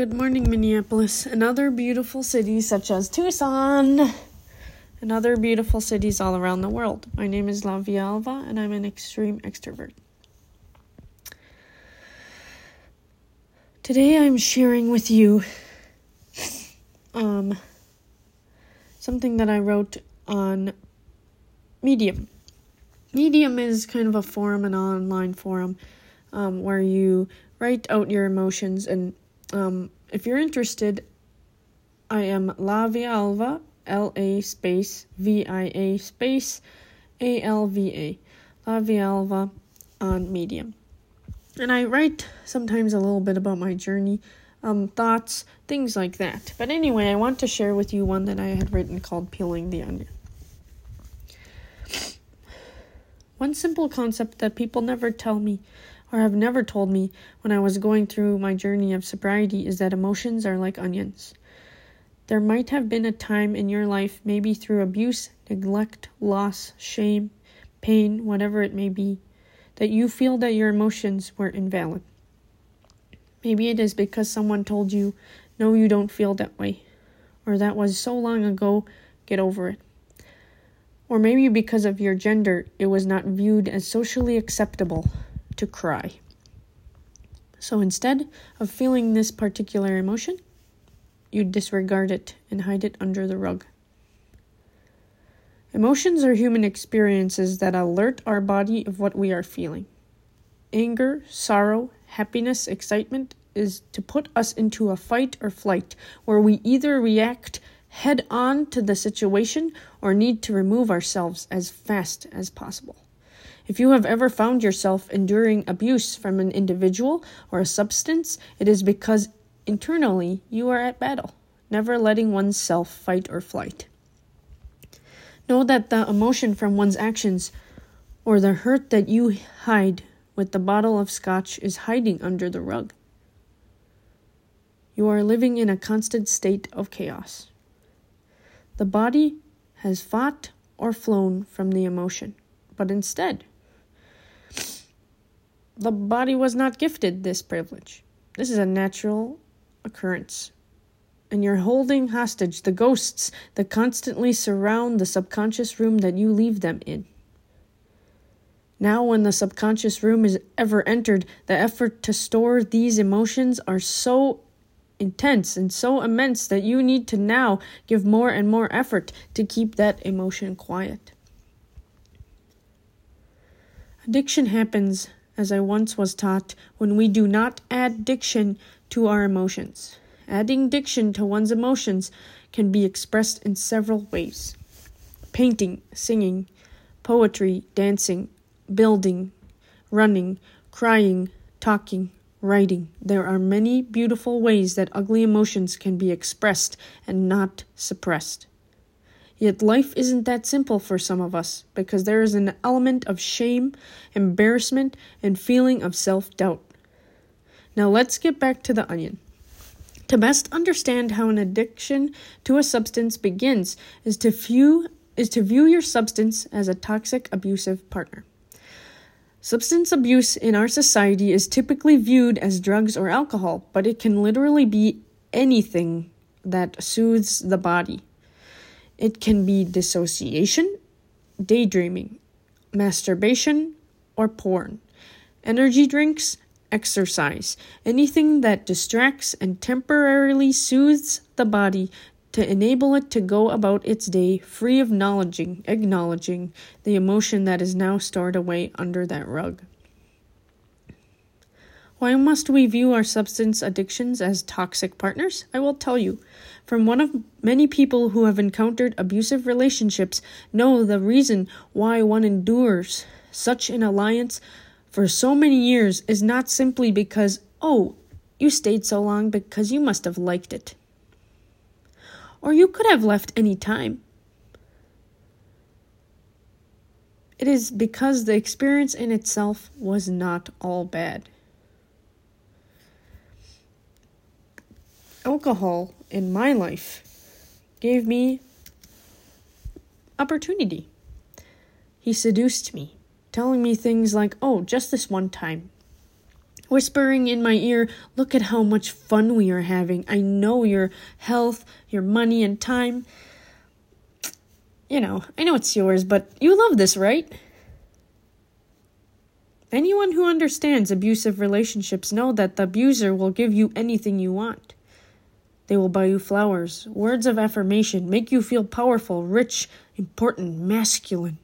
Good morning, Minneapolis, and other beautiful cities such as Tucson and other beautiful cities all around the world. My name is Lavia Alva, and I'm an extreme extrovert. Today I'm sharing with you um, something that I wrote on Medium. Medium is kind of a forum, an online forum, um, where you write out your emotions. And um, if you're interested, I am Lavia Alva, L A space V I A space A L V A, Lavia Alva on Medium. And I write sometimes a little bit about my journey, um, thoughts, things like that. But anyway, I want to share with you one that I had written called Peeling the Onion. One simple concept that people never tell me or have never told me when I was going through my journey of sobriety is that emotions are like onions. There might have been a time in your life, maybe through abuse, neglect, loss, shame, pain, whatever it may be, that you feel that your emotions were invalid. Maybe it is because someone told you, no, you don't feel that way, or that was so long ago, get over it. Or maybe because of your gender, it was not viewed as socially acceptable to cry. So instead of feeling this particular emotion, you disregard it and hide it under the rug. Emotions are human experiences that alert our body of what we are feeling. Anger, sorrow, happiness, excitement is to put us into a fight or flight where we either react head on to the situation or need to remove ourselves as fast as possible. If you have ever found yourself enduring abuse from an individual or a substance, it is because internally you are at battle, never letting oneself fight or flight. Know that the emotion from one's actions or the hurt that you hide with the bottle of scotch is hiding under the rug. You are living in a constant state of chaos. The body has fought or flown from the emotion, but instead, the body was not gifted this privilege. This is a natural occurrence. And you're holding hostage the ghosts that constantly surround the subconscious room that you leave them in. Now, when the subconscious room is ever entered, the effort to store these emotions are so intense and so immense that you need to now give more and more effort to keep that emotion quiet. Addiction happens, as I once was taught, when we do not add diction to our emotions. Adding diction to one's emotions can be expressed in several ways painting, singing, poetry, dancing, building, running, crying, talking, writing. There are many beautiful ways that ugly emotions can be expressed and not suppressed. Yet life isn't that simple for some of us because there is an element of shame, embarrassment, and feeling of self doubt. Now let's get back to the onion. To best understand how an addiction to a substance begins is to view is to view your substance as a toxic abusive partner. Substance abuse in our society is typically viewed as drugs or alcohol, but it can literally be anything that soothes the body. It can be dissociation, daydreaming, masturbation, or porn, energy drinks, exercise, anything that distracts and temporarily soothes the body to enable it to go about its day free of acknowledging, acknowledging the emotion that is now stored away under that rug. Why must we view our substance addictions as toxic partners? I will tell you. From one of many people who have encountered abusive relationships, know the reason why one endures such an alliance for so many years is not simply because, oh, you stayed so long because you must have liked it or you could have left any time. It is because the experience in itself was not all bad. Alcohol in my life gave me opportunity. He seduced me, telling me things like, oh, just this one time. whispering in my ear, Look at how much fun we are having. I know your health, your money, and time. You know, I know it's yours, but you love this, right? Anyone who understands abusive relationships know that the abuser will give you anything you want. They will buy you flowers, words of affirmation, make you feel powerful, rich, important, masculine,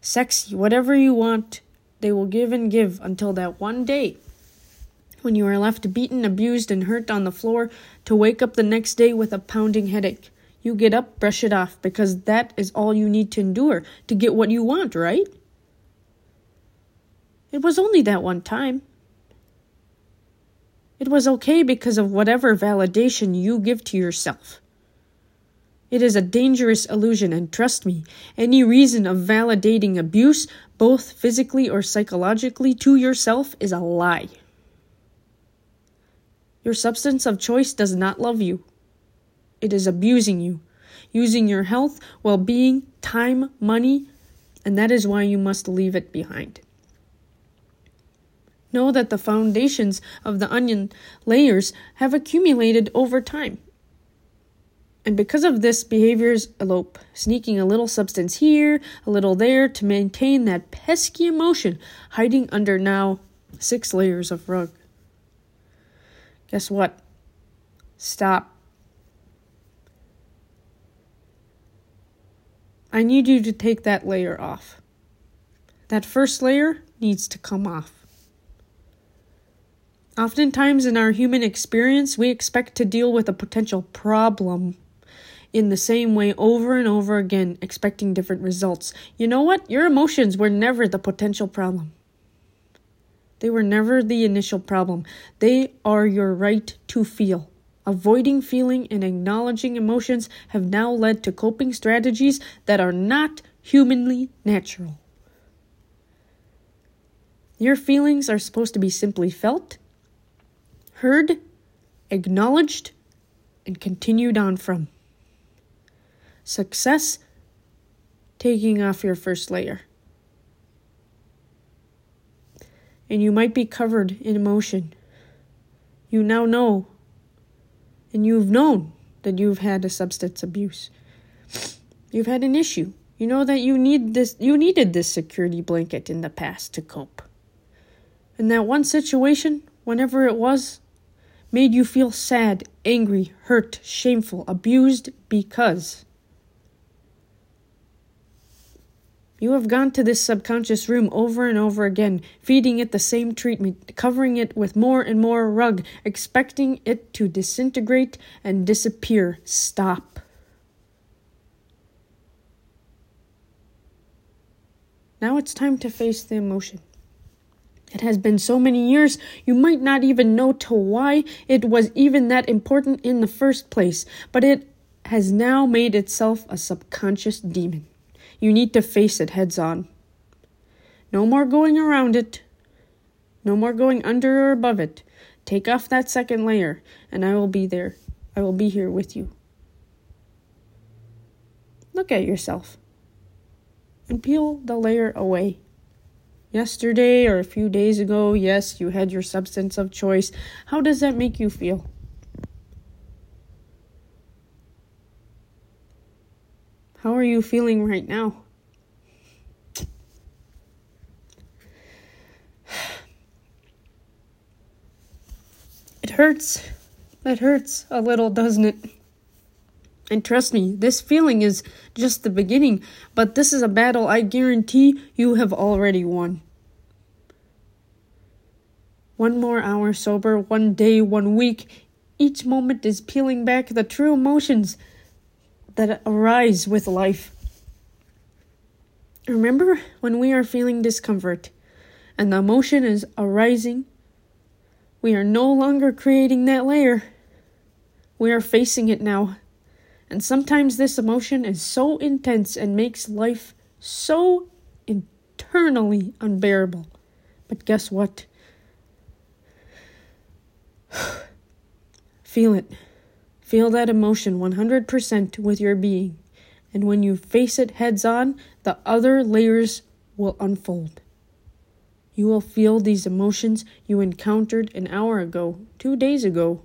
sexy, whatever you want. They will give and give until that one day when you are left beaten, abused, and hurt on the floor to wake up the next day with a pounding headache. You get up, brush it off, because that is all you need to endure to get what you want, right? It was only that one time. It was okay because of whatever validation you give to yourself. It is a dangerous illusion, and trust me, any reason of validating abuse, both physically or psychologically, to yourself is a lie. Your substance of choice does not love you, it is abusing you, using your health, well being, time, money, and that is why you must leave it behind. Know that the foundations of the onion layers have accumulated over time. And because of this, behaviors elope, sneaking a little substance here, a little there to maintain that pesky emotion hiding under now six layers of rug. Guess what? Stop. I need you to take that layer off. That first layer needs to come off. Oftentimes, in our human experience, we expect to deal with a potential problem in the same way over and over again, expecting different results. You know what? Your emotions were never the potential problem. They were never the initial problem. They are your right to feel. Avoiding feeling and acknowledging emotions have now led to coping strategies that are not humanly natural. Your feelings are supposed to be simply felt heard, acknowledged, and continued on from. Success, taking off your first layer. And you might be covered in emotion. You now know, and you've known that you've had a substance abuse. You've had an issue. You know that you need this you needed this security blanket in the past to cope. And that one situation, whenever it was, made you feel sad, angry, hurt, shameful, abused because you have gone to this subconscious room over and over again, feeding it the same treatment, covering it with more and more rug, expecting it to disintegrate and disappear. Stop. Now it's time to face the emotion. It has been so many years, you might not even know to why it was even that important in the first place, but it has now made itself a subconscious demon. You need to face it heads on. No more going around it. No more going under or above it. Take off that second layer, and I will be there. I will be here with you. Look at yourself and peel the layer away. Yesterday or a few days ago, yes, you had your substance of choice. How does that make you feel? How are you feeling right now? It hurts. It hurts a little, doesn't it? And trust me, this feeling is just the beginning, but this is a battle I guarantee you have already won. One more hour sober, one day, one week. Each moment is peeling back the true emotions that arise with life. Remember when we are feeling discomfort and the emotion is arising? We are no longer creating that layer. We are facing it now. And sometimes this emotion is so intense and makes life so internally unbearable. But guess what? Feel it. Feel that emotion 100% with your being. And when you face it heads on, the other layers will unfold. You will feel these emotions you encountered an hour ago, two days ago,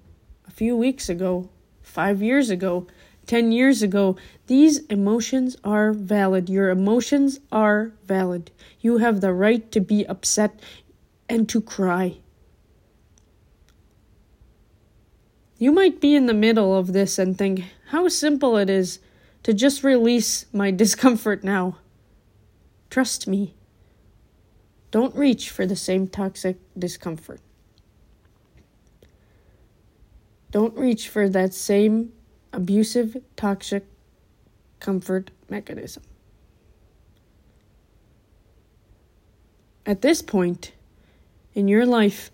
a few weeks ago, five years ago, ten years ago. These emotions are valid. Your emotions are valid. You have the right to be upset and to cry. You might be in the middle of this and think how simple it is to just release my discomfort now. Trust me. Don't reach for the same toxic discomfort. Don't reach for that same abusive, toxic comfort mechanism. At this point in your life,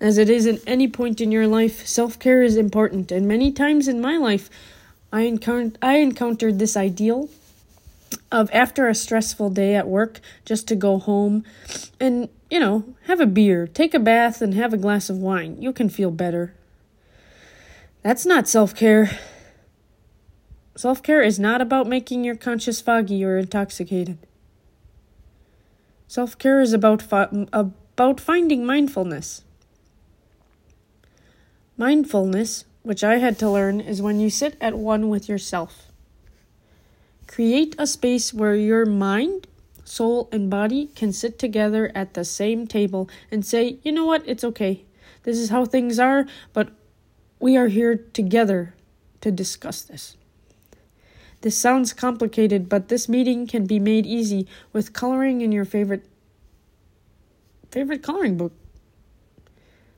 as it is in any point in your life, self care is important. And many times in my life, I, encountered, I encountered this ideal of after a stressful day at work, just to go home and, you know, have a beer, take a bath, and have a glass of wine. You can feel better. That's not self care. Self care is not about making your conscience foggy or intoxicated. Self care is about, fi- about finding mindfulness. Mindfulness, which I had to learn, is when you sit at one with yourself. Create a space where your mind, soul, and body can sit together at the same table and say, you know what, it's okay. This is how things are, but we are here together to discuss this. This sounds complicated, but this meeting can be made easy with coloring in your favorite favorite coloring book.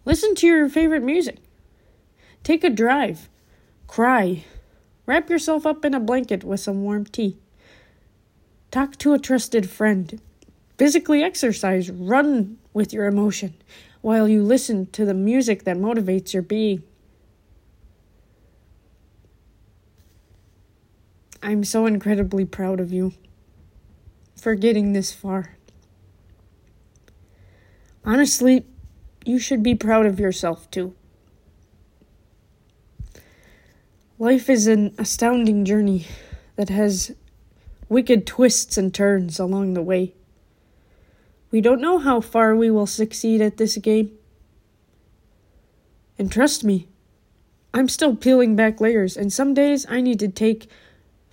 Listen to your favorite music. Take a drive. Cry. Wrap yourself up in a blanket with some warm tea. Talk to a trusted friend. Physically exercise. Run with your emotion while you listen to the music that motivates your being. I'm so incredibly proud of you for getting this far. Honestly, you should be proud of yourself too. Life is an astounding journey that has wicked twists and turns along the way. We don't know how far we will succeed at this game. And trust me, I'm still peeling back layers, and some days I need to take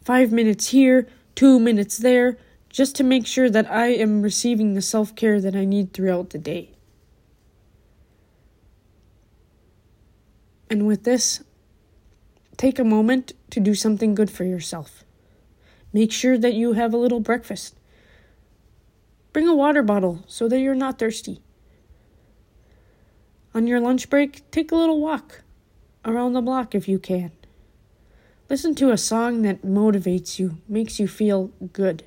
five minutes here, two minutes there, just to make sure that I am receiving the self care that I need throughout the day. And with this, Take a moment to do something good for yourself. Make sure that you have a little breakfast. Bring a water bottle so that you're not thirsty. On your lunch break, take a little walk around the block if you can. Listen to a song that motivates you, makes you feel good.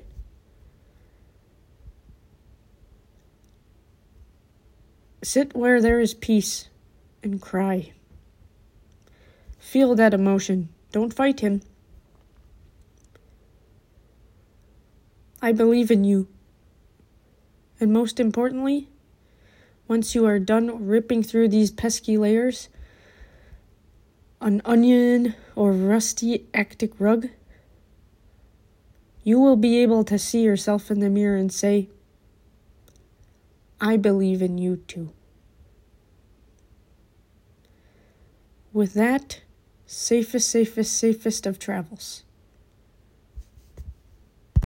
Sit where there is peace and cry. Feel that emotion. Don't fight him. I believe in you. And most importantly, once you are done ripping through these pesky layers, an onion or rusty Arctic rug, you will be able to see yourself in the mirror and say, I believe in you too. With that, Safest, safest, safest of travels.